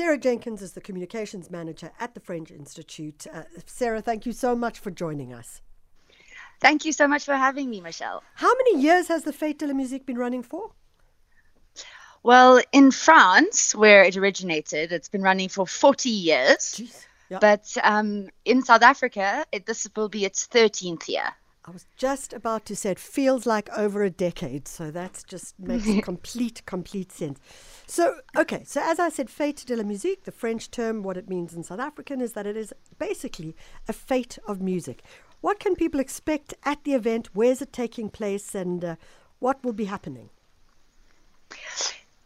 Sarah Jenkins is the communications manager at the French Institute. Uh, Sarah, thank you so much for joining us. Thank you so much for having me, Michelle. How many years has the Fête de la Musique been running for? Well, in France, where it originated, it's been running for 40 years. Yep. But um, in South Africa, it, this will be its 13th year. I was just about to say it feels like over a decade, so that just makes complete, complete sense. So, okay, so as I said, Fête de la Musique, the French term, what it means in South African is that it is basically a fete of music. What can people expect at the event? Where's it taking place, and uh, what will be happening?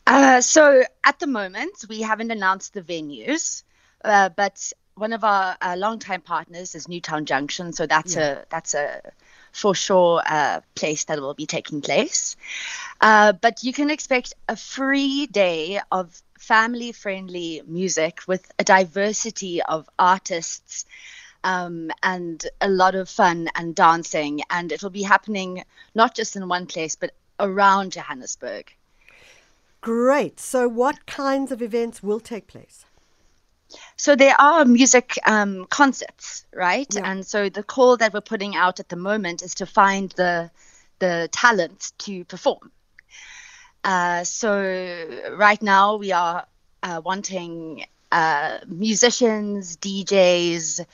Uh, so at the moment, we haven't announced the venues, uh, but one of our uh, longtime partners is Newtown Junction, so that's yeah. a that's a for sure uh, place that will be taking place. Uh, but you can expect a free day of family-friendly music with a diversity of artists. Um, and a lot of fun and dancing, and it'll be happening not just in one place but around Johannesburg. Great. So, what kinds of events will take place? So there are music um, concerts, right? Yeah. And so the call that we're putting out at the moment is to find the the talent to perform. Uh, so right now we are uh, wanting uh, musicians, DJs,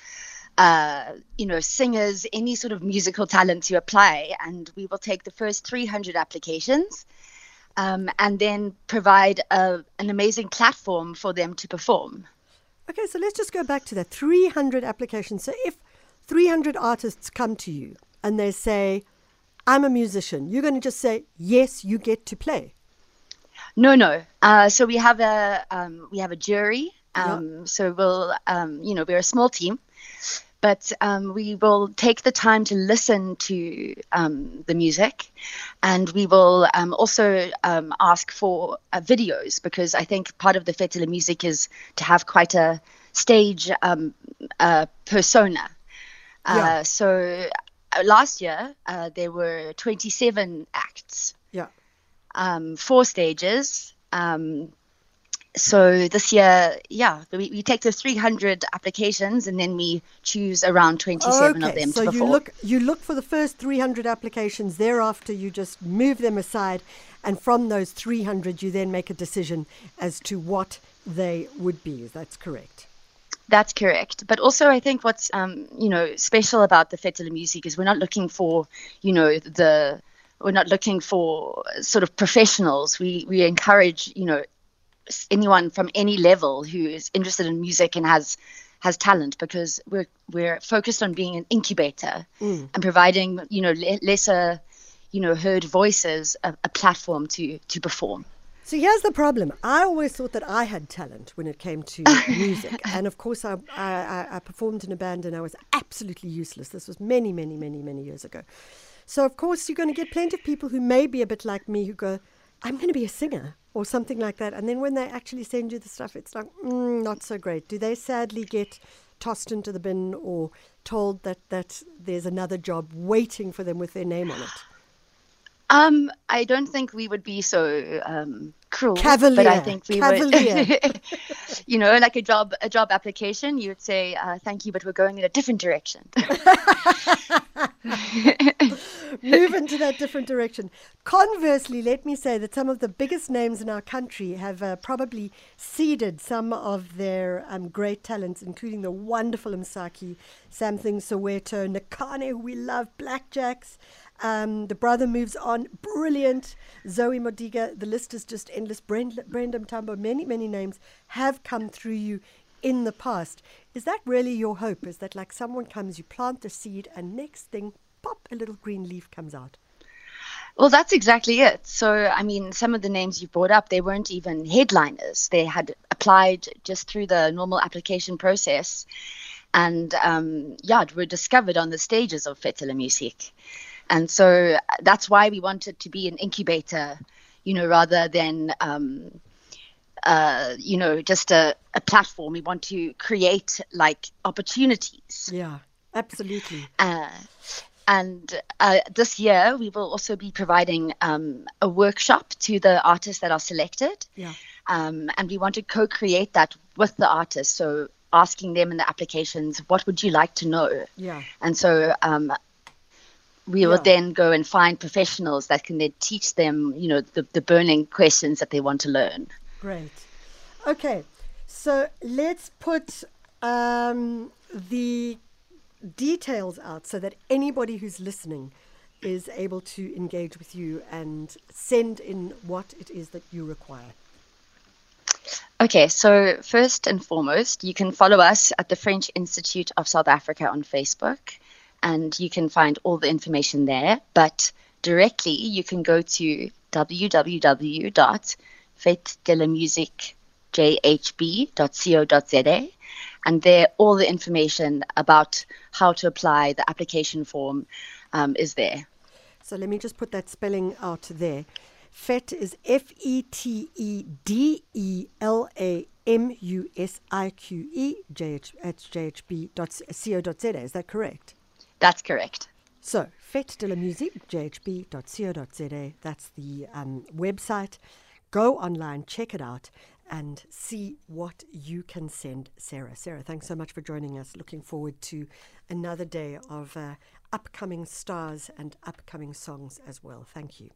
uh, you know, singers, any sort of musical talent to apply, and we will take the first 300 applications um, and then provide a, an amazing platform for them to perform. Okay, so let's just go back to that 300 applications. So if 300 artists come to you and they say, I'm a musician, you're going to just say, yes, you get to play. No, no. Uh, so we have a um, we have a jury. Um, yep. So we'll um, you know we're a small team, but um, we will take the time to listen to um, the music and we will um, also um, ask for uh, videos because I think part of the la Musique is to have quite a stage um, uh, persona. Uh, yeah. So uh, last year uh, there were 27 acts. Yeah. Um, four stages. Um, so this year, yeah, we, we take the 300 applications and then we choose around 27 okay, of them so to you look you look for the first 300 applications. Thereafter, you just move them aside, and from those 300, you then make a decision as to what they would be. That's correct. That's correct. But also, I think what's um, you know special about the Fête de la Musique is we're not looking for you know the we're not looking for sort of professionals. We we encourage you know anyone from any level who is interested in music and has has talent because we're we're focused on being an incubator mm. and providing you know le- lesser you know heard voices a, a, platform to to perform. So here's the problem. I always thought that i had talent when it came to music. And of course I, I, I performed in a band and i was absolutely useless. This was many many many many years ago. So of course you're going to get plenty of people who may be a bit like me who go i'm going to be a singer or something like that. And then when they actually send you the stuff, it's like, mm, not so great. Do they sadly get tossed into the bin or told that, that there's another job waiting for them with their name on it? Um, I don't think we would be so um, cruel. Cavalier. But I think we Cavalier. would. you know, like a job a job application, you would say, uh, "Thank you, but we're going in a different direction." Move into that different direction. Conversely, let me say that some of the biggest names in our country have uh, probably seeded some of their um, great talents, including the wonderful Msaki, Something Soweto, Nakhane, who we love, Blackjacks. Um, the brother moves on. Brilliant. Zoe Modiga. The list is just endless. Brenda, Brenda. Many, many names have come through you in the past. Is that really your hope? Is that like someone comes, you plant the seed, and next thing, pop, a little green leaf comes out? Well, that's exactly it. So, I mean, some of the names you brought up, they weren't even headliners. They had applied just through the normal application process and, um, yeah, were discovered on the stages of la Musique. And so that's why we wanted to be an incubator, you know, rather than, um, uh, you know, just a, a platform. We want to create like opportunities. Yeah, absolutely. Uh, and uh, this year, we will also be providing um, a workshop to the artists that are selected. Yeah. Um, and we want to co create that with the artists. So asking them in the applications, what would you like to know? Yeah. And so um, we will Yeah. then go and find professionals that can then teach them, you know, the, the burning questions that they want to learn. Great. Okay, so let's put um, the details out so that anybody who's listening is able to engage with you and send in what it is that you require. Okay, so first and foremost, you can follow us at the French Institute of South Africa on Facebook, and you can find all the information there. But directly, you can go to www.fetedelamusicjhb.co.za, and there all the information about how to apply the application form um, is there. So let me just put that spelling out there. FET is F E T E D E L A M U S I Q E J H at jhb.co.za. Is that correct? That's correct. So, Fête de la Musique, jhb.co.za. That's the um, website. Go online, check it out, and see what you can send Sarah. Sarah, thanks so much for joining us. Looking forward to another day of uh, upcoming stars and upcoming songs as well. Thank you.